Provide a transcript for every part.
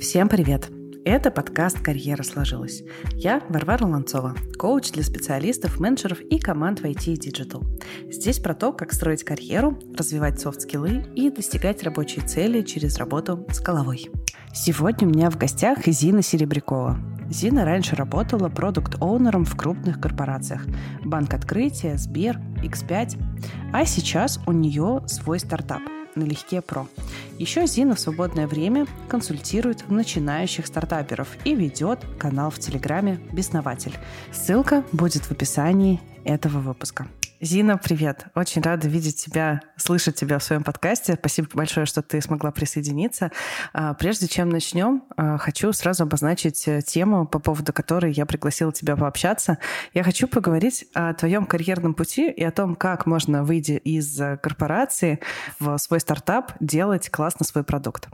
Всем привет! Это подкаст «Карьера сложилась». Я Варвара Ланцова, коуч для специалистов, менеджеров и команд в IT и Digital. Здесь про то, как строить карьеру, развивать софт-скиллы и достигать рабочей цели через работу с головой. Сегодня у меня в гостях Зина Серебрякова. Зина раньше работала продукт-оунером в крупных корпорациях – Банк Открытия, Сбер, X5, а сейчас у нее свой стартап – налегке про. Еще Зина в свободное время консультирует начинающих стартаперов и ведет канал в Телеграме «Беснователь». Ссылка будет в описании этого выпуска. Зина, привет. Очень рада видеть тебя, слышать тебя в своем подкасте. Спасибо большое, что ты смогла присоединиться. А, прежде чем начнем, а, хочу сразу обозначить э, тему, по поводу которой я пригласила тебя пообщаться. Я хочу поговорить о твоем карьерном пути и о том, как можно, выйдя из э, корпорации в свой стартап, делать классно свой продукт.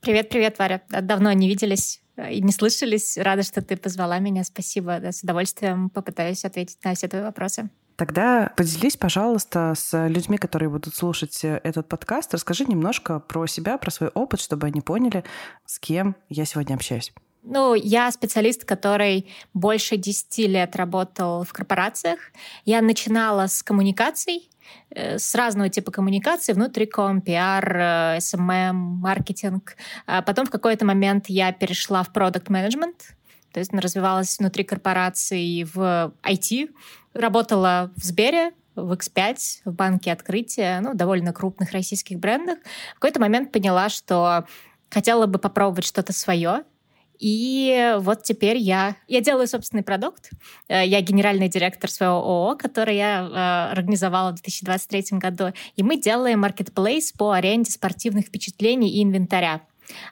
Привет, привет, Варя. Давно не виделись э, и не слышались. Рада, что ты позвала меня. Спасибо. с удовольствием попытаюсь ответить на все твои вопросы. Тогда поделись, пожалуйста, с людьми, которые будут слушать э, этот подкаст. Расскажи немножко про себя, про свой опыт, чтобы они поняли, с кем я сегодня общаюсь. Ну, я специалист, который больше 10 лет работал в корпорациях. Я начинала с коммуникаций, э, с разного типа коммуникаций, внутриком, пиар, э, маркетинг. А потом в какой-то момент я перешла в продукт менеджмент то есть развивалась внутри корпорации в IT, работала в Сбере, в X5, в банке открытия, ну, довольно крупных российских брендах. В какой-то момент поняла, что хотела бы попробовать что-то свое. И вот теперь я, я делаю собственный продукт. Э, я генеральный директор своего ООО, который я э, организовала в 2023 году. И мы делаем маркетплейс по аренде спортивных впечатлений и инвентаря.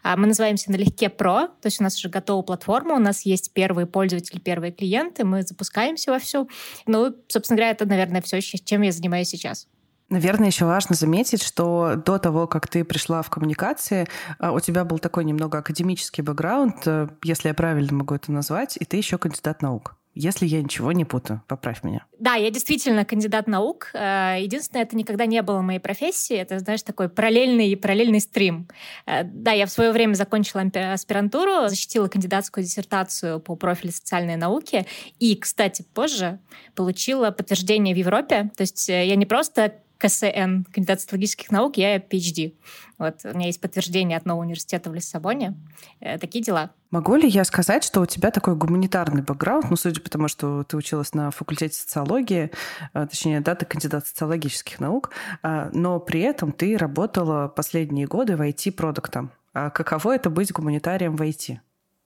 А, мы называемся налегке про, то есть у нас уже готова платформа, у нас есть первые пользователи, первые клиенты, мы запускаемся во все. Ну, собственно говоря, это, наверное, все, чем я занимаюсь сейчас. Наверное, еще важно заметить, что до того, как ты пришла в коммуникации, а, у тебя был такой немного академический бэкграунд, э, если я правильно могу это назвать, и ты еще кандидат наук. Если я ничего не путаю, поправь меня. Да, я действительно кандидат наук. Э, единственное, это никогда не было моей профессии. Это, знаешь, такой параллельный параллельный стрим. Э, да, я в свое время закончила аспирантуру, защитила кандидатскую диссертацию по профилю социальной науки. И, кстати, позже получила подтверждение в Европе. То есть э, я не просто КСН, кандидат социологических наук, я PhD. Вот, у меня есть подтверждение от нового университета в Лиссабоне. Э, такие дела. Могу ли я сказать, что у тебя такой гуманитарный бэкграунд, ну, судя по тому, что ты училась на факультете социологии, э, точнее, да, ты кандидат социологических наук, э, но при этом ты работала последние годы в IT-продуктом. А каково это быть гуманитарием в IT?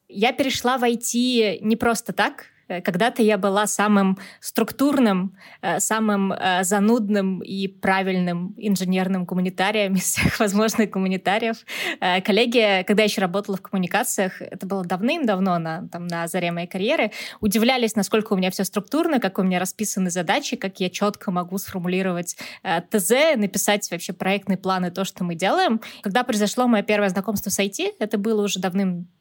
Я перешла в IT не просто так. Э, когда-то я была самым структурным, э, самым э, занудным и правильным инженерным гуманитарием из всех возможных гуманитариев. Коллеги, когда я еще работала в коммуникациях, это было давным-давно, на, там, на заре моей карьеры, удивлялись, насколько у меня все структурно, как у меня расписаны задачи, как я четко могу сформулировать ТЗ, написать вообще проектные планы, то, что мы делаем. Когда произошло мое первое знакомство с IT, это было уже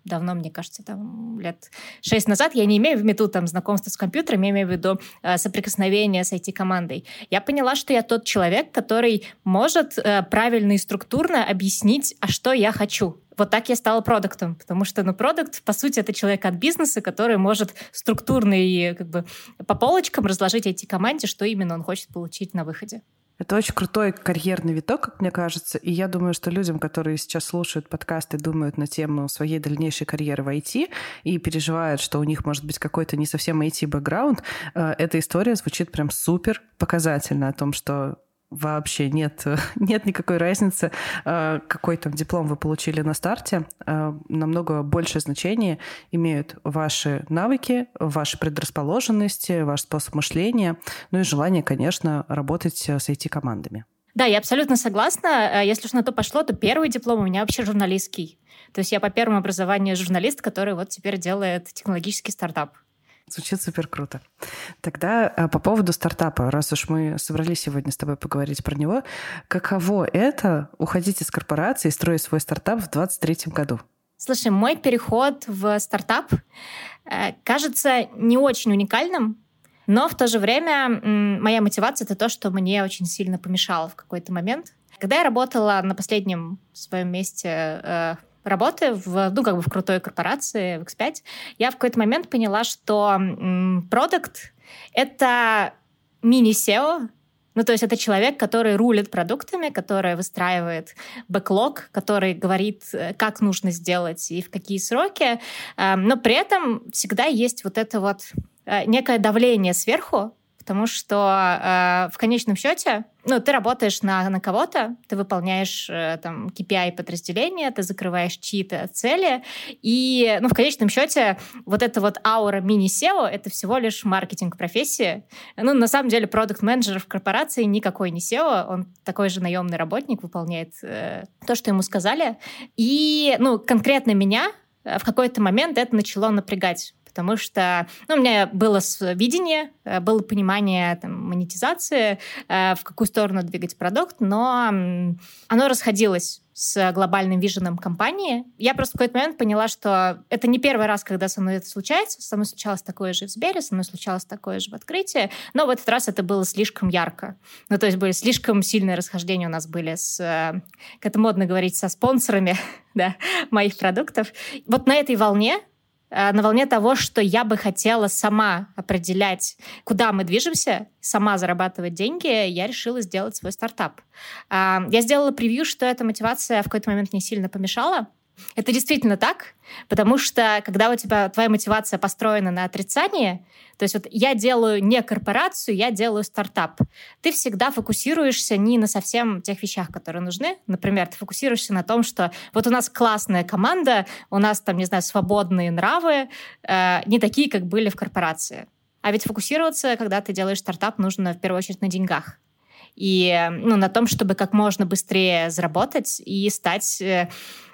давным-давно, мне кажется, там лет шесть назад, я не имею в виду там знакомство с компьютером, я имею в виду э, соприкосновение с IT-командой, я поняла, что я тот человек, который может э, правильно и структурно объяснить, а что я хочу. Вот так я стала продуктом, потому что, ну, продукт, по сути, это человек от бизнеса, который может структурно и как бы по полочкам разложить эти команде, что именно он хочет получить на выходе. Это очень крутой карьерный виток, как мне кажется. И я думаю, что людям, которые сейчас слушают подкасты, думают на тему своей дальнейшей карьеры в IT и переживают, что у них может быть какой-то не совсем IT-бэкграунд, э, эта история звучит прям супер показательно о том, что вообще нет, нет никакой разницы, э, какой там диплом вы получили на старте. Э, намного большее значение имеют ваши навыки, ваши предрасположенности, ваш способ мышления, ну и желание, конечно, работать с IT-командами. Да, я абсолютно согласна. Э, если уж на то пошло, то первый диплом у меня вообще журналистский. То есть я по первому образованию журналист, который вот теперь делает технологический стартап. Звучит супер круто. Тогда а, по поводу стартапа, раз уж мы собрались сегодня с тобой поговорить про него, каково это уходить из корпорации и строить свой стартап в 2023 году? Слушай, мой переход в стартап э, кажется не очень уникальным, но в то же время моя мотивация — это то, что мне очень сильно помешало в какой-то момент. Когда я работала на последнем своем месте э, работы в, ну, как бы в крутой корпорации, в X5, я в какой-то момент поняла, что продукт — это мини-SEO, ну, то есть это человек, который рулит продуктами, который выстраивает бэклог, который говорит, э, как нужно сделать и в какие сроки, эм, но при этом всегда есть вот это вот э, некое давление сверху, Потому что э, в конечном счете, ну, ты работаешь на, на кого-то, ты выполняешь э, там KPI подразделения, ты закрываешь чьи-то цели, и, ну, в конечном счете, вот эта вот аура мини-SEO — это всего лишь маркетинг профессии. Ну, на самом деле, продукт менеджер в корпорации никакой не SEO, он такой же наемный работник, выполняет э, то, что ему сказали. И, ну, конкретно меня э, в какой-то момент это начало напрягать потому что ну, у меня было видение, э, было понимание там, монетизации, э, в какую сторону двигать продукт, но оно расходилось с глобальным виженом компании. Я просто в какой-то момент поняла, что это не первый раз, когда со мной это случается. Со мной случалось такое же в Сбере, со мной случалось такое же в открытии, но в этот раз это было слишком ярко. Ну, то есть были слишком сильные расхождения у нас были с, э, как это модно говорить, со спонсорами да, моих продуктов. Вот на этой волне Э, на волне того, что я бы хотела сама определять, куда мы движемся, сама зарабатывать деньги, я решила сделать свой стартап. А, я сделала превью, что эта мотивация в какой-то момент не сильно помешала, это действительно так, потому что когда у тебя твоя мотивация построена на отрицании, то есть вот я делаю не корпорацию, я делаю стартап, ты всегда фокусируешься не на совсем тех вещах, которые нужны. Например, ты фокусируешься на том, что вот у нас классная команда, у нас там, не знаю, свободные нравы, э, не такие, как были в корпорации. А ведь фокусироваться, когда ты делаешь стартап, нужно в первую очередь на деньгах и ну, на том, чтобы как можно быстрее заработать и стать э,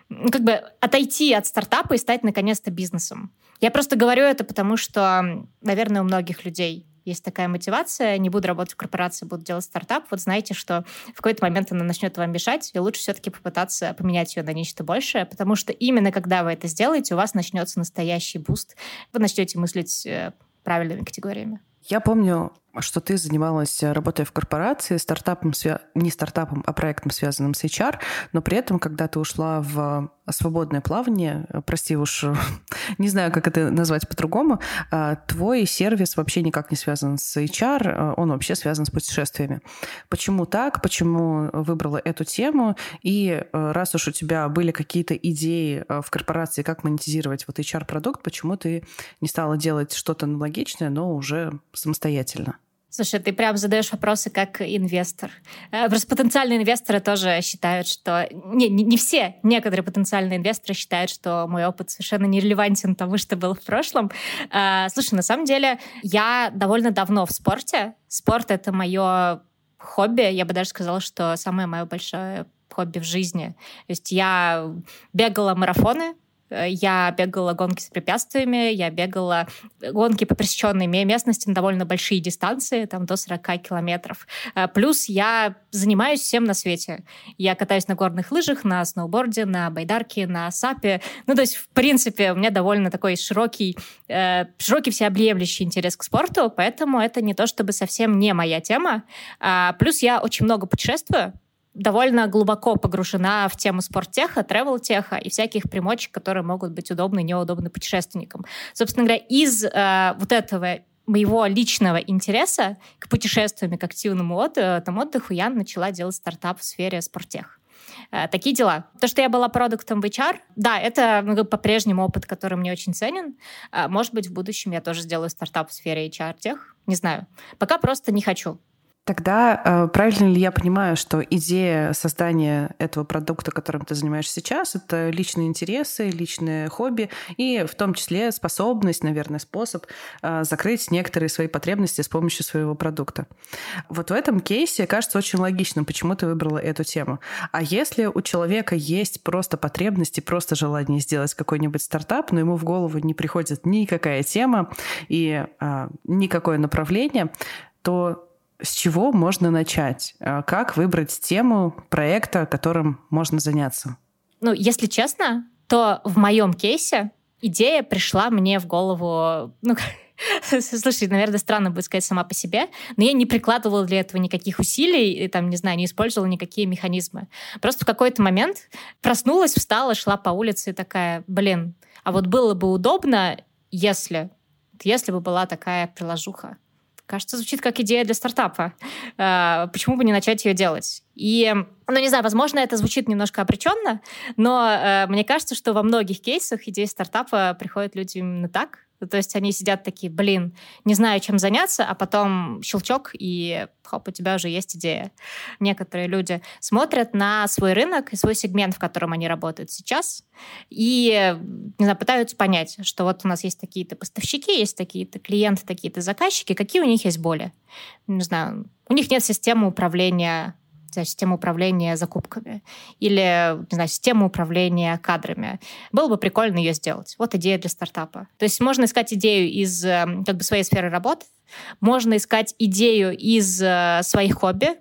как бы отойти от стартапа и стать наконец-то бизнесом. Я просто говорю это потому, что, наверное, у многих людей есть такая мотивация, не буду работать в корпорации, буду делать стартап, вот знаете, что в какой-то момент она начнет вам мешать, и лучше все-таки попытаться поменять ее на нечто большее, потому что именно когда вы это сделаете, у вас начнется настоящий буст, вы начнете мыслить э, правильными категориями. Я помню, что ты занималась э, работой в корпорации, стартапом, не стартапом, а проектом, связанным с HR, но при этом, когда ты ушла в свободное плавание, э, прости уж, не знаю, как это назвать по-другому, э, твой сервис вообще никак не связан с HR, он вообще связан с путешествиями. Почему так? Почему выбрала эту тему? И раз уж у тебя были какие-то идеи в корпорации, как монетизировать вот HR-продукт, почему ты не стала делать что-то аналогичное, но уже самостоятельно? Слушай, ты прям задаешь вопросы как инвестор. Э, просто потенциальные инвесторы тоже считают, что... Не, не, не все, некоторые потенциальные инвесторы считают, что мой опыт совершенно нерелевантен тому, что был в прошлом. Э, слушай, на самом деле я довольно давно в спорте. Спорт — это мое хобби. Я бы даже сказала, что самое мое большое хобби в жизни. То есть я бегала марафоны, я бегала гонки с препятствиями, я бегала гонки по пересеченной местности на довольно большие дистанции, там до 40 километров. Э, плюс я занимаюсь всем на свете. Я катаюсь на горных лыжах, на сноуборде, на байдарке, на сапе. Ну, то есть, в принципе, у меня довольно такой широкий, э, широкий всеобъемлющий интерес к спорту, поэтому это не то чтобы совсем не моя тема. А, плюс я очень много путешествую, довольно глубоко погружена в тему спорттеха, тревел-теха и всяких примочек, которые могут быть удобны и неудобны путешественникам. Собственно говоря, из э, вот этого моего личного интереса к путешествиям и к активному отдыху, там, отдыху я начала делать стартап в сфере спорттех. Э, такие дела. То, что я была продуктом в HR, да, это ну, по-прежнему опыт, который мне очень ценен. Э, может быть, в будущем я тоже сделаю стартап в сфере HR-тех. Не знаю. Пока просто не хочу. Тогда э, правильно ли я понимаю, что идея создания этого продукта, которым ты занимаешься сейчас, это личные интересы, личные хобби и в том числе способность, наверное, способ э, закрыть некоторые свои потребности с помощью своего продукта. Вот в этом кейсе кажется очень логичным, почему ты выбрала эту тему. А если у человека есть просто потребности, просто желание сделать какой-нибудь стартап, но ему в голову не приходит никакая тема и э, никакое направление, то с чего можно начать? А как выбрать тему проекта, которым можно заняться? Ну, если честно, то в моем кейсе идея пришла мне в голову, ну, Слушай, наверное, странно будет сказать сама по себе, но я не прикладывала для этого никаких усилий, и, там, не знаю, не использовала никакие механизмы. Просто в какой-то момент проснулась, встала, шла по улице и такая, блин, а вот было бы удобно, если, если бы была такая приложуха. Кажется, звучит как идея для стартапа. А, почему бы не начать ее делать? И, ну, не знаю, возможно, это звучит немножко обреченно, но э, мне кажется, что во многих кейсах идея стартапа приходит людям именно так. То есть они сидят такие, блин, не знаю, чем заняться, а потом щелчок, и хоп, у тебя уже есть идея. Некоторые люди смотрят на свой рынок и свой сегмент, в котором они работают сейчас, и, не знаю, пытаются понять, что вот у нас есть такие-то поставщики, есть такие-то клиенты, такие-то заказчики, какие у них есть боли. Не знаю, у них нет системы управления знаю, систему управления закупками или, не знаю, систему управления кадрами. Было бы прикольно ее сделать. Вот идея для стартапа. То есть можно искать идею из эм, как бы своей сферы работы, можно искать идею из э, своих хобби,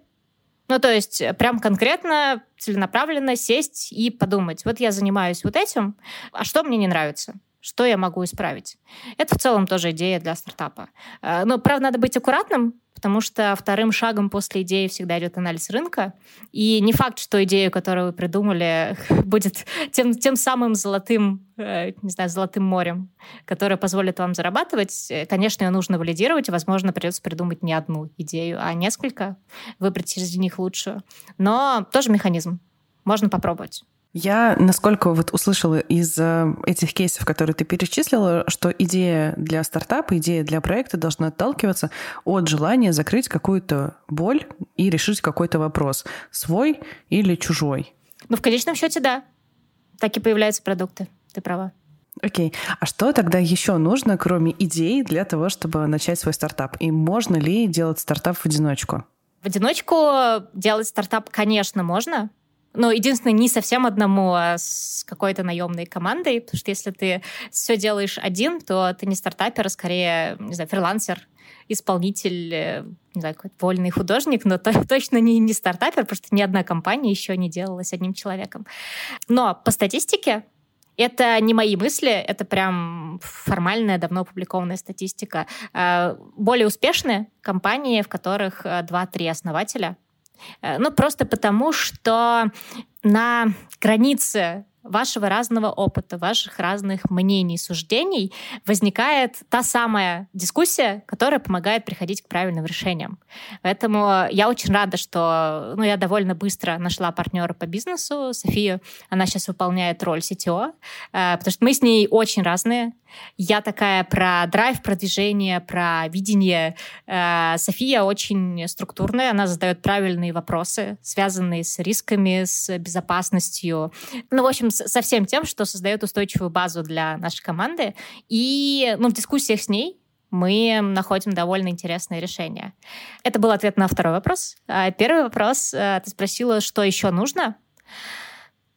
ну, то есть э, прям конкретно, целенаправленно сесть и подумать, вот я занимаюсь вот этим, а что мне не нравится? Что я могу исправить? Это в целом тоже идея для стартапа. Э, но, правда, надо быть аккуратным, потому что вторым шагом после идеи всегда идет анализ рынка. И не факт, что идею, которую вы придумали, будет тем, тем самым золотым, э, не знаю, золотым морем, которое позволит вам зарабатывать. Конечно, ее нужно валидировать, и, возможно, придется придумать не одну идею, а несколько, выбрать из них лучшую. Но тоже механизм. Можно попробовать. Я, насколько вот услышала из э, этих кейсов, которые ты перечислила, что идея для стартапа, идея для проекта должна отталкиваться от желания закрыть какую-то боль и решить какой-то вопрос, свой или чужой. Ну, в конечном счете, да. Так и появляются продукты. Ты права. Окей. А что тогда еще нужно, кроме идей, для того, чтобы начать свой стартап? И можно ли делать стартап в одиночку? В одиночку делать стартап, конечно, можно. Но единственное, не совсем одному, а с какой-то наемной командой, потому что если ты все делаешь один, то ты не стартапер, а скорее, не знаю, фрилансер, исполнитель, э, не знаю, какой-то вольный художник, но то, точно не, не стартапер, потому что ни одна компания еще не делалась одним человеком. Но по статистике это не мои мысли, это прям формальная, давно опубликованная статистика. Э, более успешные компании, в которых 2-3 э, основателя, ну, просто потому, что на границе вашего разного опыта, ваших разных мнений, суждений возникает та самая дискуссия, которая помогает приходить к правильным решениям. Поэтому я очень рада, что ну, я довольно быстро нашла партнера по бизнесу, Софию. Она сейчас выполняет роль CTO, э, потому что мы с ней очень разные. Я такая про драйв, про движение, про видение. Э, София очень структурная, она задает правильные вопросы, связанные с рисками, с безопасностью. Ну, в общем, со всем тем, что создает устойчивую базу для нашей команды. И ну, в дискуссиях с ней мы находим довольно интересные решения. Это был ответ на второй вопрос. А первый вопрос, э, ты спросила, что еще нужно?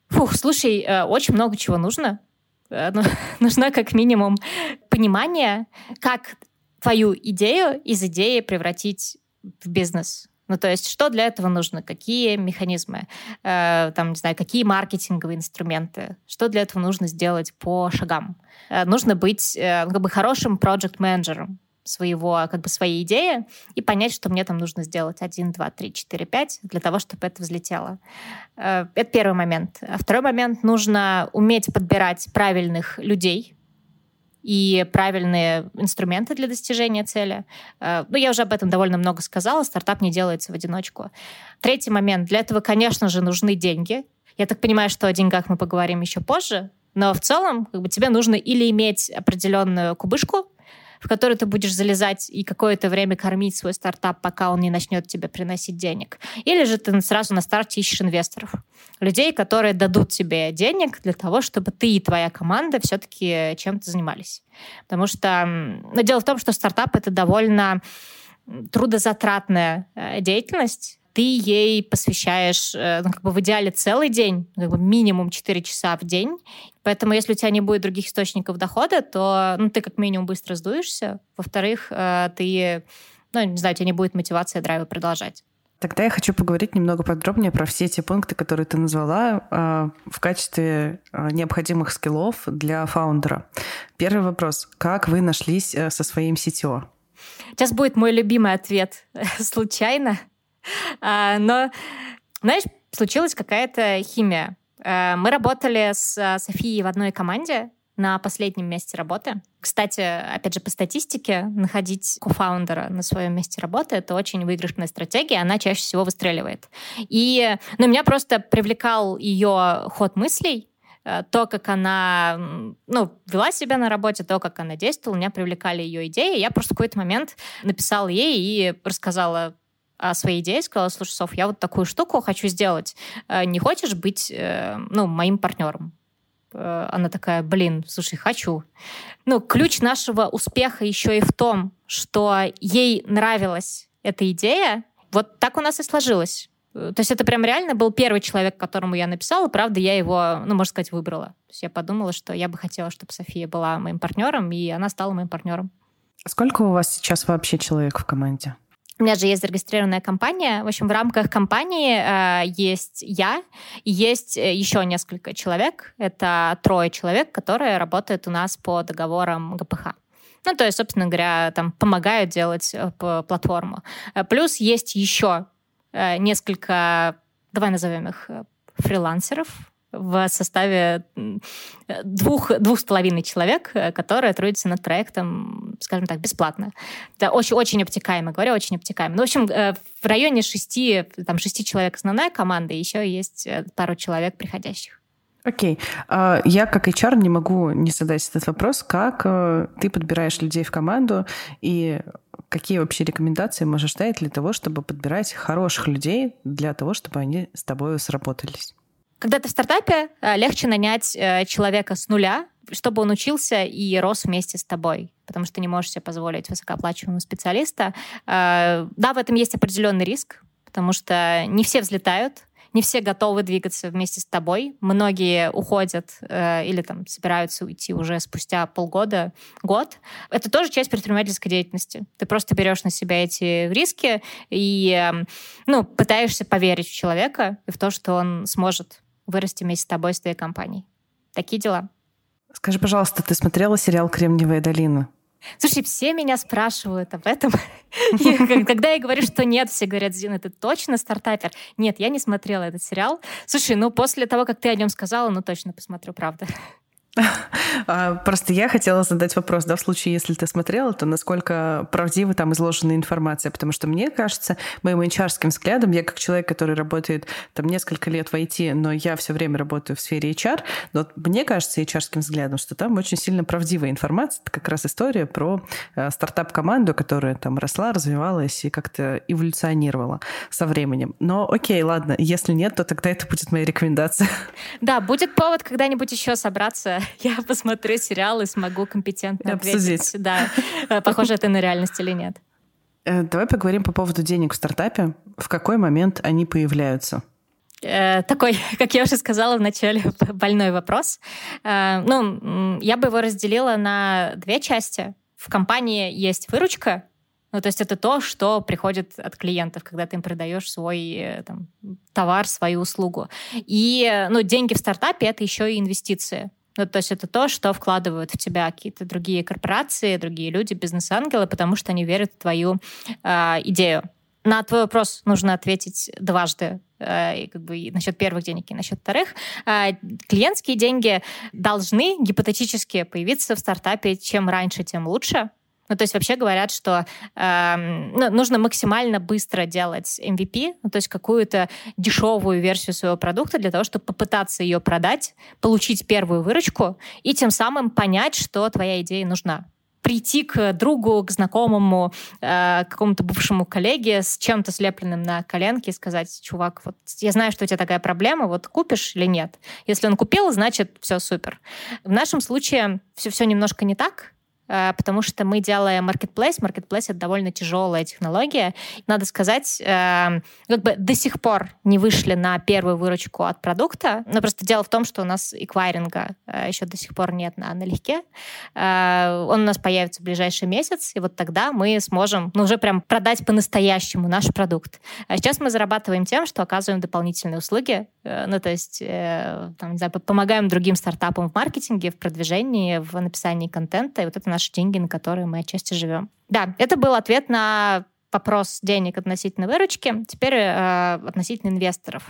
Фух, слушай, э, очень много чего нужно. Э, ну, нужно как минимум понимание, как твою идею из идеи превратить в бизнес. Ну, то есть, что для этого нужно? Какие механизмы? Э, там, не знаю, какие маркетинговые инструменты? Что для этого нужно сделать по шагам? Э, нужно быть э, ну, как бы хорошим проект-менеджером своего, как бы своей идеи и понять, что мне там нужно сделать один, два, три, четыре, пять для того, чтобы это взлетело. Э, это первый момент. А второй момент — нужно уметь подбирать правильных людей, и правильные инструменты для достижения цели. Э, ну, я уже об этом довольно много сказала. Стартап не делается в одиночку. Третий момент. Для этого, конечно же, нужны деньги. Я так понимаю, что о деньгах мы поговорим еще позже, но в целом как бы, тебе нужно или иметь определенную кубышку, в который ты будешь залезать и какое-то время кормить свой стартап, пока он не начнет тебе приносить денег. Или же ты сразу на старте ищешь инвесторов. Людей, которые дадут тебе денег для того, чтобы ты и твоя команда все-таки чем-то занимались. Потому что ну, дело в том, что стартап — это довольно трудозатратная э, деятельность, ты ей посвящаешь, э, ну, как бы в идеале целый день, как бы минимум 4 часа в день. Поэтому если у тебя не будет других источников дохода, то ну, ты как минимум быстро сдуешься. Во-вторых, э, ты, ну, не знаю, у тебя не будет мотивации драйва продолжать. Тогда я хочу поговорить немного подробнее про все те пункты, которые ты назвала э, в качестве э, необходимых скиллов для фаундера. Первый вопрос. Как вы нашлись э, со своим CTO? Сейчас будет мой любимый ответ. Случайно. А, но, знаешь, случилась какая-то химия. Э, мы работали с Софией в одной команде, на последнем месте работы. Кстати, опять же, по статистике, находить кофаундера на своем месте работы — это очень выигрышная стратегия, она чаще всего выстреливает. И ну, меня просто привлекал ее ход мыслей, э, то, как она ну, вела себя на работе, то, как она действовала, меня привлекали ее идеи. Я просто в какой-то момент написала ей и рассказала своей идее, сказала, слушай, Соф, я вот такую штуку хочу сделать. Э, не хочешь быть э, ну, моим партнером? Э, она такая, блин, слушай, хочу. Ну, ключ нашего успеха еще и в том, что ей нравилась эта идея. Вот так у нас и сложилось. То есть это прям реально был первый человек, которому я написала. Правда, я его, ну, можно сказать, выбрала. То есть я подумала, что я бы хотела, чтобы София была моим партнером, и она стала моим партнером. Сколько у вас сейчас вообще человек в команде? У меня же есть зарегистрированная компания. В общем, в рамках компании э, есть я и есть э, еще несколько человек. Это трое человек, которые работают у нас по договорам ГПХ. Ну, то есть, собственно говоря, там помогают делать э, платформу. Э, плюс есть еще несколько, давай назовем их фрилансеров, в составе двух, двух с половиной человек, э, которые трудятся над проектом, скажем так, бесплатно. Это очень, очень обтекаемо, говорю, очень обтекаемо. Ну, в общем, э, в районе шести, там, шести человек основная команда, и еще есть э, пару человек приходящих. Окей. Okay. А, я как HR не могу не задать этот вопрос. Как ты подбираешь людей в команду и какие вообще рекомендации можешь дать для того, чтобы подбирать хороших людей для того, чтобы они с тобой сработались? Когда ты в стартапе, э, легче нанять э, человека с нуля, чтобы он учился и рос вместе с тобой, потому что ты не можешь себе позволить высокооплачиваемого специалиста. Э, да, в этом есть определенный риск, потому что не все взлетают, не все готовы двигаться вместе с тобой. Многие уходят э, или там собираются уйти уже спустя полгода, год. Это тоже часть предпринимательской деятельности. Ты просто берешь на себя эти риски и э, ну, пытаешься поверить в человека и в то, что он сможет вырасти вместе с тобой, с твоей компанией. Такие дела. Скажи, пожалуйста, ты смотрела сериал «Кремниевая долина»? Слушай, все меня спрашивают об этом. Когда я говорю, что нет, все говорят, Зина, ты точно стартапер? Нет, я не смотрела этот сериал. Слушай, ну после того, как ты о нем сказала, ну точно посмотрю, правда. А, просто я хотела задать вопрос, да, в случае, если ты смотрела, то насколько правдива там изложена информация, потому что мне кажется, моим hr взглядом, я как человек, который работает там несколько лет в IT, но я все время работаю в сфере HR, но мне кажется hr взглядом, что там очень сильно правдивая информация, это как раз история про э, стартап-команду, которая там росла, развивалась и как-то эволюционировала со временем. Но окей, ладно, если нет, то тогда это будет моя рекомендация. Да, будет повод когда-нибудь еще собраться я посмотрю сериал и смогу компетентно Обсудить. ответить. Да, э, похоже это на реальность или нет. Э, давай поговорим по поводу денег в стартапе. В какой момент они появляются? Э, такой, как я уже сказала в начале, больной вопрос. Ну, я бы его разделила на две части. В компании есть выручка, ну, то есть это то, что приходит от клиентов, когда ты им продаешь свой там, товар, свою услугу. И ну, деньги в стартапе — это еще и инвестиции. Ну, то есть это то, что вкладывают в тебя какие-то другие корпорации, другие люди, бизнес-ангелы, потому что они верят в твою э, идею. На твой вопрос нужно ответить дважды, э, как бы и насчет первых денег и насчет вторых. Э, клиентские деньги должны гипотетически появиться в стартапе. Чем раньше, тем лучше. Ну, то есть вообще говорят, что э, ну, нужно максимально быстро делать MVP, ну, то есть какую-то дешевую версию своего продукта для того, чтобы попытаться ее продать, получить первую выручку и тем самым понять, что твоя идея нужна прийти к другу, к знакомому, э, какому-то бывшему коллеге с чем-то слепленным на коленке и сказать, чувак, вот я знаю, что у тебя такая проблема, вот купишь или нет? Если он купил, значит, все супер. В нашем случае все, все немножко не так. Э, потому что мы делаем marketplace. Marketplace — это довольно тяжелая технология. Надо сказать, э, как бы до сих пор не вышли на первую выручку от продукта. Но просто дело в том, что у нас эквайринга э, еще до сих пор нет на налегке. Он у нас появится в ближайший месяц, и вот тогда мы сможем ну, уже прям продать по-настоящему наш продукт. А сейчас мы зарабатываем тем, что оказываем дополнительные услуги, ну, то есть, там, не знаю, помогаем другим стартапам в маркетинге, в продвижении, в написании контента, и вот это наш наши деньги, на которые мы отчасти живем. Да, это был ответ на вопрос денег относительно выручки. Теперь э, относительно инвесторов.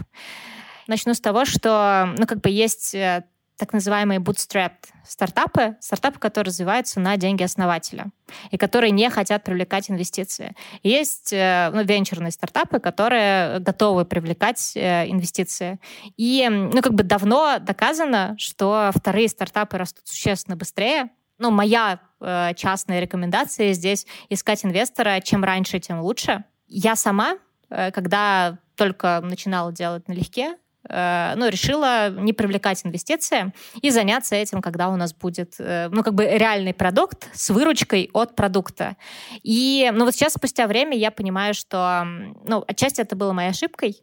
Начну с того, что, ну, как бы есть э, так называемые bootstrapped стартапы, стартапы, которые развиваются на деньги основателя и которые не хотят привлекать инвестиции. есть э, ну, венчурные стартапы, которые готовы привлекать э, инвестиции. И ну, как бы давно доказано, что вторые стартапы растут существенно быстрее, ну, моя э, частная рекомендация здесь искать инвестора чем раньше, тем лучше. Я сама, э, когда только начинала делать налегке, э, ну, решила не привлекать инвестиции и заняться этим, когда у нас будет, э, ну, как бы реальный продукт с выручкой от продукта. И, ну, вот сейчас, спустя время, я понимаю, что, ну, отчасти это было моей ошибкой,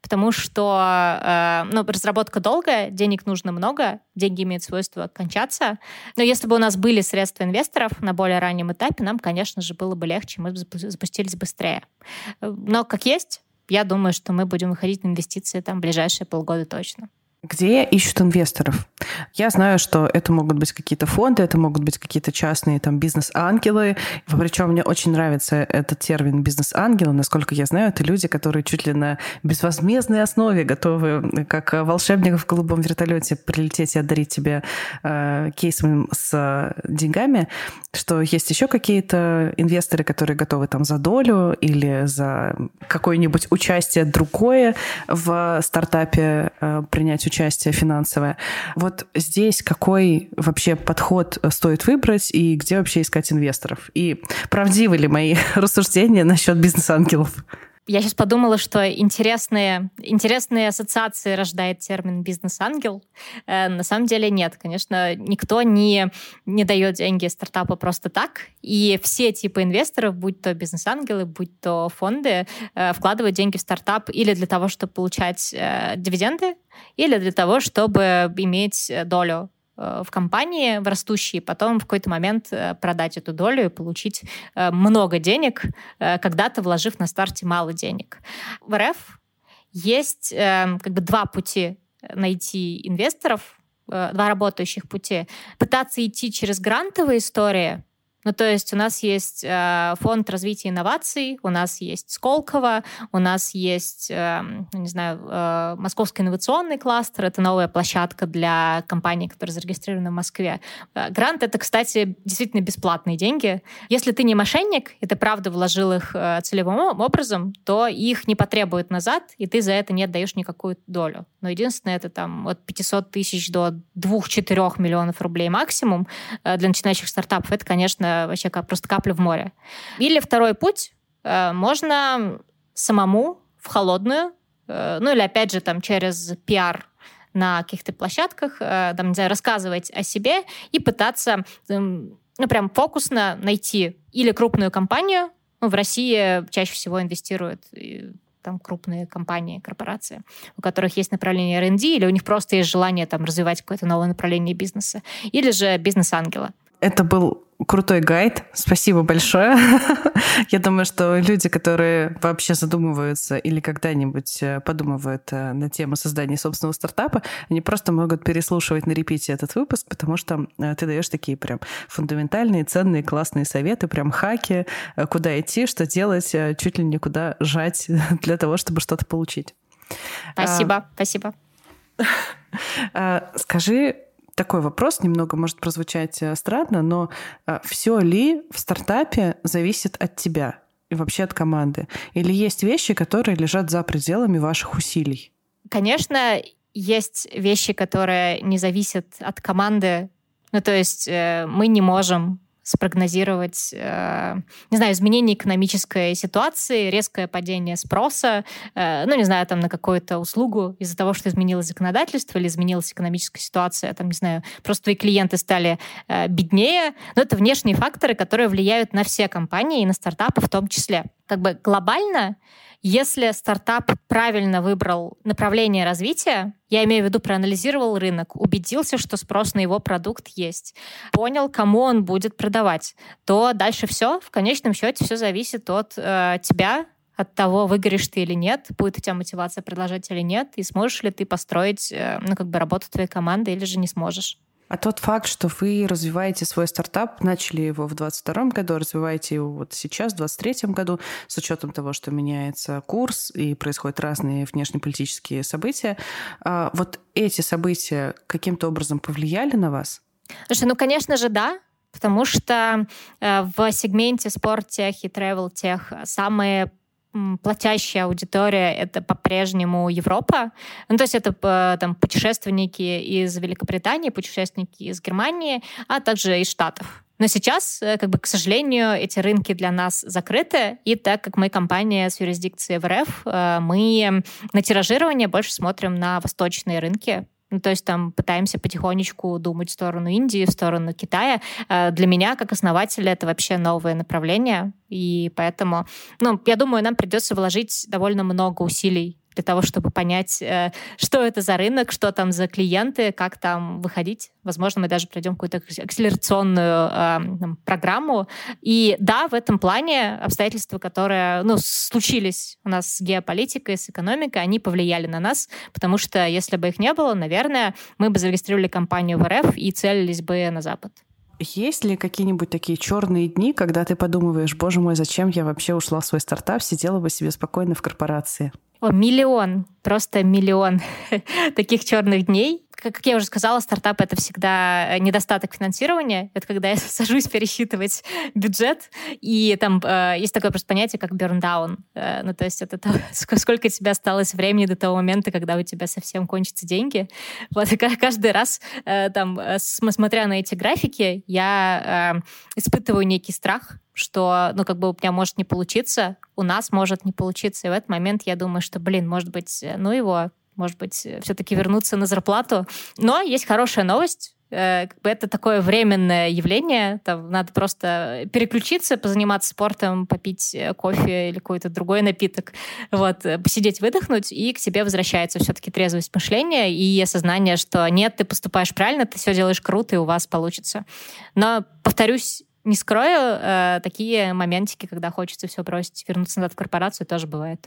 потому что э, ну, разработка долгая, денег нужно много, деньги имеют свойство кончаться. Но если бы у нас были средства инвесторов на более раннем этапе, нам, конечно же, было бы легче, мы бы запустились быстрее. Но как есть, я думаю, что мы будем выходить на инвестиции там в ближайшие полгода точно. Где ищут инвесторов? Я знаю, что это могут быть какие-то фонды, это могут быть какие-то частные там бизнес-ангелы. Причем мне очень нравится этот термин бизнес-ангелы. Насколько я знаю, это люди, которые чуть ли на безвозмездной основе готовы, как волшебник в голубом вертолете, прилететь и одарить тебе э, кейсом с деньгами. Что есть еще какие-то инвесторы, которые готовы там за долю или за какое-нибудь участие другое в стартапе э, принять участие финансовое. Вот здесь какой вообще подход стоит выбрать и где вообще искать инвесторов? И правдивы ли мои рассуждения насчет бизнес-ангелов? Я сейчас подумала, что интересные, интересные ассоциации рождает термин «бизнес-ангел». Э, на самом деле нет. Конечно, никто не, не дает деньги стартапу просто так. И все типы инвесторов, будь то бизнес-ангелы, будь то фонды, э, вкладывают деньги в стартап или для того, чтобы получать э, дивиденды, или для того, чтобы иметь долю Э, в компании, в растущей, потом в какой-то момент э, продать эту долю и получить э, много денег, когда-то вложив на старте мало денег. В РФ есть как бы два пути найти инвесторов, два работающих пути. Пытаться идти через грантовые истории, ну, то есть у нас есть э, фонд развития инноваций, у нас есть Сколково, у нас есть, э, не знаю, э, Московский инновационный кластер, это новая площадка для компаний, которые зарегистрированы в Москве. Э, грант — это, кстати, действительно бесплатные деньги. Если ты не мошенник, и ты правда вложил их э, целевым образом, то их не потребуют назад, и ты за это не отдаешь никакую долю. Но единственное, это там от 500 тысяч до 2-4 миллионов рублей максимум э, для начинающих стартапов. Это, конечно, вообще как просто капля в море. Или второй путь, э, можно самому в холодную, э, ну или опять же там через пиар на каких-то площадках, э, там, не знаю, рассказывать о себе и пытаться эм, ну, прям фокусно найти или крупную компанию, ну, в России чаще всего инвестируют там крупные компании, корпорации, у которых есть направление R&D, или у них просто есть желание там развивать какое-то новое направление бизнеса, или же бизнес-ангела. Это был крутой гайд. Спасибо большое. Я думаю, что люди, которые вообще задумываются или когда-нибудь э, подумывают э, на тему создания собственного стартапа, они просто могут переслушивать на репите этот выпуск, потому что э, ты даешь такие прям фундаментальные, ценные, классные советы, прям хаки, куда идти, что делать, чуть ли не куда жать для того, чтобы что-то получить. Спасибо, а, спасибо. Скажи, такой вопрос немного может прозвучать э, странно, но э, все ли в стартапе зависит от тебя и вообще от команды? Или есть вещи, которые лежат за пределами ваших усилий? Конечно, есть вещи, которые не зависят от команды. Ну, то есть э, мы не можем спрогнозировать, э, не знаю, изменение экономической ситуации, резкое падение спроса, э, ну, не знаю, там, на какую-то услугу из-за того, что изменилось законодательство или изменилась экономическая ситуация, там, не знаю, просто твои клиенты стали э, беднее. Но это внешние факторы, которые влияют на все компании и на стартапы в том числе. Как бы глобально если стартап правильно выбрал направление развития, я имею в виду, проанализировал рынок, убедился, что спрос на его продукт есть, понял, кому он будет продавать, то дальше все, в конечном счете, все зависит от э, тебя, от того, выгоришь ты или нет, будет у тебя мотивация продолжать или нет, и сможешь ли ты построить э, ну, как бы работу твоей команды или же не сможешь. А тот факт, что вы развиваете свой стартап, начали его в 2022 году, развиваете его вот сейчас, в 2023 году, с учетом того, что меняется курс и происходят разные внешнеполитические события. А вот эти события каким-то образом повлияли на вас? Слушай, ну, конечно же, да, потому что э, в сегменте спорттех и travel-тех самые платящая аудитория — это по-прежнему Европа. Ну, то есть это там, путешественники из Великобритании, путешественники из Германии, а также из Штатов. Но сейчас, э, как бы, к сожалению, эти рынки для нас закрыты, и так как мы компания с юрисдикцией в РФ, э, мы на тиражирование больше смотрим на восточные рынки, ну, то есть там пытаемся потихонечку думать в сторону Индии, в сторону Китая. Э, для меня, как основателя, это вообще новое направление. И поэтому, ну, я думаю, нам придется вложить довольно много усилий для того, чтобы понять, э, что это за рынок, что там за клиенты, как там выходить. Возможно, мы даже пройдем какую-то акселерационную э, программу. И да, в этом плане обстоятельства, которые ну, случились у нас с геополитикой, с экономикой, они повлияли на нас, потому что если бы их не было, наверное, мы бы зарегистрировали компанию в РФ и целились бы на Запад. Есть ли какие-нибудь такие черные дни, когда ты подумываешь, боже мой, зачем я вообще ушла в свой стартап, сидела бы себе спокойно в корпорации? О, миллион, просто миллион таких черных дней. Как я уже сказала, стартап — это всегда э, недостаток финансирования. Это когда я сажусь пересчитывать бюджет, и там э, есть такое просто понятие, как берндаун. Э, ну, то есть это то, сколько тебе осталось времени до того момента, когда у тебя совсем кончатся деньги. Вот, и каждый раз, э, там, э, смотря на эти графики, я э, испытываю некий страх, что, ну, как бы у меня может не получиться, у нас может не получиться. И в этот момент я думаю, что, блин, может быть, э, ну его, может быть, э, все-таки вернуться на зарплату. Но есть хорошая новость. Э, это такое временное явление. Там надо просто переключиться, позаниматься спортом, попить кофе или какой-то другой напиток, вот, посидеть, выдохнуть, и к тебе возвращается все-таки трезвость мышления и осознание, что нет, ты поступаешь правильно, ты все делаешь круто, и у вас получится. Но, повторюсь, не скрою, э, такие моментики, когда хочется все бросить, вернуться назад в корпорацию, тоже бывает.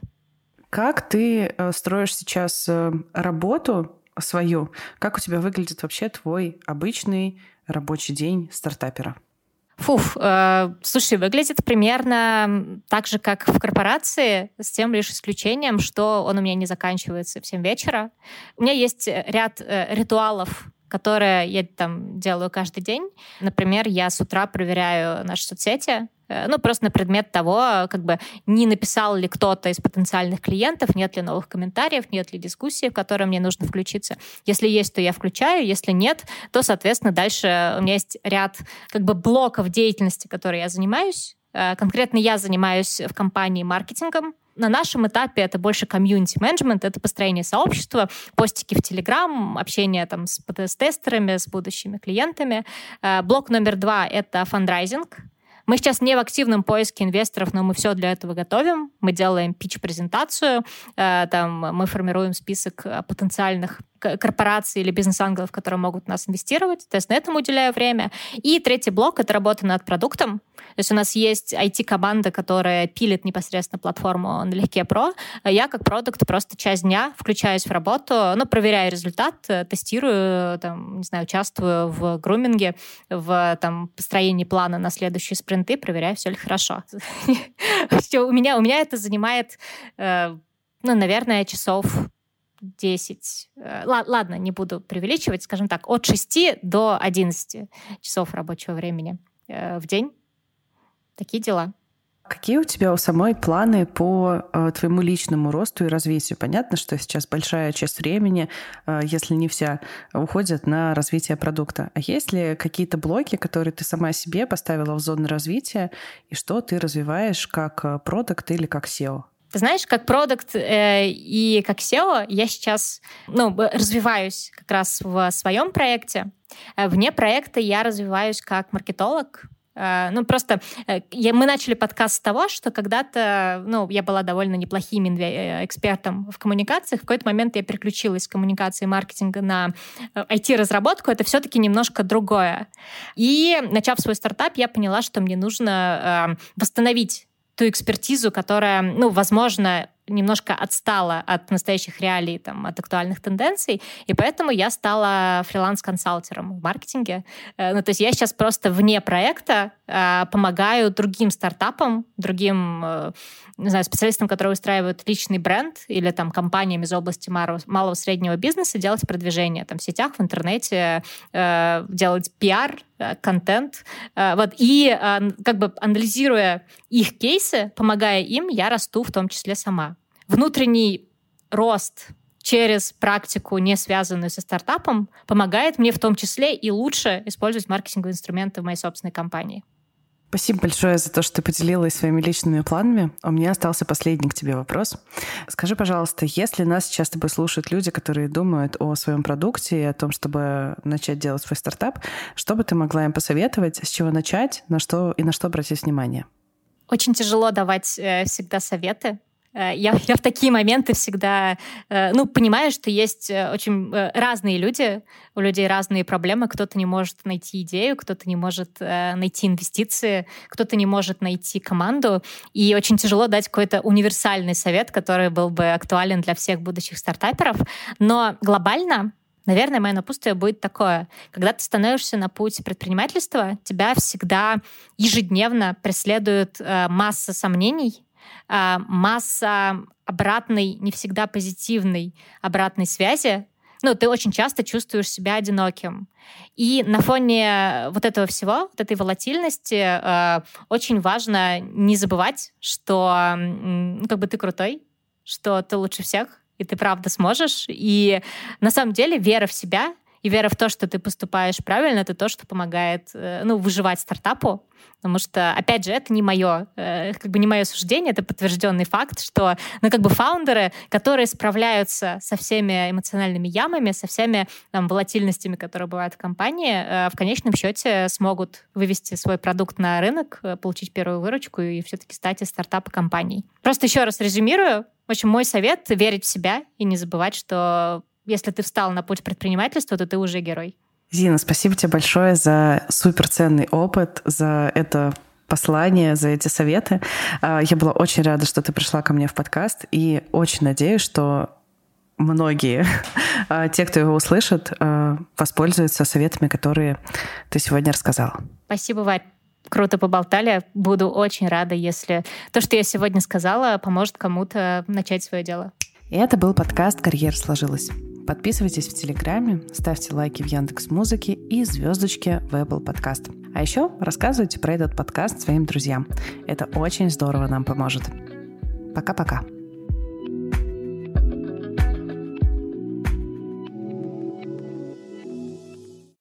Как ты э, строишь сейчас э, работу свою? Как у тебя выглядит вообще твой обычный рабочий день стартапера? Фуф, э, слушай, выглядит примерно так же, как в корпорации, с тем лишь исключением, что он у меня не заканчивается в 7 вечера. У меня есть ряд э, ритуалов, которое я там делаю каждый день. Например, я с утра проверяю наши соцсети, э, ну, просто на предмет того, как бы, не написал ли кто-то из потенциальных клиентов, нет ли новых комментариев, нет ли дискуссии, в которые мне нужно включиться. Если есть, то я включаю, если нет, то, соответственно, дальше у меня есть ряд, как бы, блоков деятельности, которые я занимаюсь. Э, конкретно я занимаюсь в компании маркетингом, на нашем этапе это больше комьюнити-менеджмент, это построение сообщества, постики в Телеграм, общение там с, с тестерами, с будущими клиентами. Э, блок номер два — это фандрайзинг. Мы сейчас не в активном поиске инвесторов, но мы все для этого готовим. Мы делаем пич-презентацию, э, там мы формируем список э, потенциальных корпораций или бизнес-ангелов, которые могут в нас инвестировать. То есть на этом уделяю время. И третий блок — это работа над продуктом. То есть у нас есть IT-команда, которая пилит непосредственно платформу налегке про. Я как продукт просто часть дня включаюсь в работу, ну, проверяю результат, тестирую, там, не знаю, участвую в груминге, в там, построении плана на следующие спринты, проверяю, все ли хорошо. У меня, это занимает, э, ну, наверное, часов 10, э, ладно, не буду преувеличивать, скажем так, от 6 до 11 часов рабочего времени э, в день. Такие дела. Какие у тебя у самой планы по э, твоему личному росту и развитию? Понятно, что сейчас большая часть времени, э, если не вся, уходит на развитие продукта. А есть ли какие-то блоки, которые ты сама себе поставила в зону развития, и что ты развиваешь как э, продукт или как SEO? Ты знаешь, как продукт э, и как SEO я сейчас ну, развиваюсь как раз в своем проекте. Э, вне проекта я развиваюсь как маркетолог, Э, ну, просто э, мы начали подкаст с того, что когда-то, ну, я была довольно неплохим э, экспертом в коммуникациях. В какой-то момент я переключилась с коммуникации и маркетинга на IT-разработку. Это все-таки немножко другое. И, начав свой стартап, я поняла, что мне нужно восстановить ту экспертизу, которая, ну, возможно, немножко отстала от настоящих реалий, там, от актуальных тенденций, и поэтому я стала фриланс-консалтером в маркетинге. Э, ну, то есть я сейчас просто вне проекта э, помогаю другим стартапам, другим, э, не знаю, специалистам, которые устраивают личный бренд или там компаниям из области малого, среднего бизнеса делать продвижение там в сетях, в интернете, делать пиар, контент. Вот. И как бы анализируя их кейсы, помогая им, я расту в том числе сама внутренний рост через практику, не связанную со стартапом, помогает мне в том числе и лучше использовать маркетинговые инструменты в моей собственной компании. Спасибо большое за то, что ты поделилась своими личными планами. У меня остался последний к тебе вопрос. Скажи, пожалуйста, если нас сейчас тобой слушают люди, которые думают о своем продукте и о том, чтобы начать делать свой стартап, что бы ты могла им посоветовать, с чего начать, на что и на что обратить внимание? Очень тяжело давать э, всегда советы, я, я в такие моменты всегда, э, ну, понимаю, что есть э, очень разные люди, у людей разные проблемы. Кто-то не может найти идею, кто-то не может найти инвестиции, кто-то не может найти команду. И очень тяжело дать какой-то универсальный совет, который был бы актуален для всех будущих стартаперов. Но глобально Наверное, мое напутствие будет такое. Когда ты становишься на путь предпринимательства, тебя всегда ежедневно преследует масса сомнений, масса обратной, не всегда позитивной обратной связи, ну, ты очень часто чувствуешь себя одиноким. И на фоне вот этого всего, вот этой волатильности, э, очень важно не забывать, что э, как бы ты крутой, что ты лучше всех, и ты правда сможешь. И на самом деле вера в себя и вера в то, что ты поступаешь правильно, это то, что помогает э, ну, выживать стартапу. Потому что, опять же, это не мое, э, как бы не мое суждение, это подтвержденный факт, что ну, как бы фаундеры, которые справляются со всеми эмоциональными ямами, со всеми там, волатильностями, которые бывают в компании, э, в конечном счете смогут вывести свой продукт на рынок, получить первую выручку и все-таки стать из стартапа компанией. Просто еще раз резюмирую. В общем, мой совет — верить в себя и не забывать, что если ты встал на путь предпринимательства, то ты уже герой. Зина, спасибо тебе большое за суперценный опыт, за это послание, за эти советы. А, я была очень рада, что ты пришла ко мне в подкаст, и очень надеюсь, что многие, а, те, кто его услышит, а, воспользуются советами, которые ты сегодня рассказала. Спасибо, Варь. Круто поболтали. Буду очень рада, если то, что я сегодня сказала, поможет кому-то начать свое дело. И это был подкаст «Карьера сложилась». Подписывайтесь в Телеграме, ставьте лайки в Яндекс Музыке и звездочки в Apple Podcast. А еще рассказывайте про этот подкаст своим друзьям. Это очень здорово нам поможет. Пока-пока.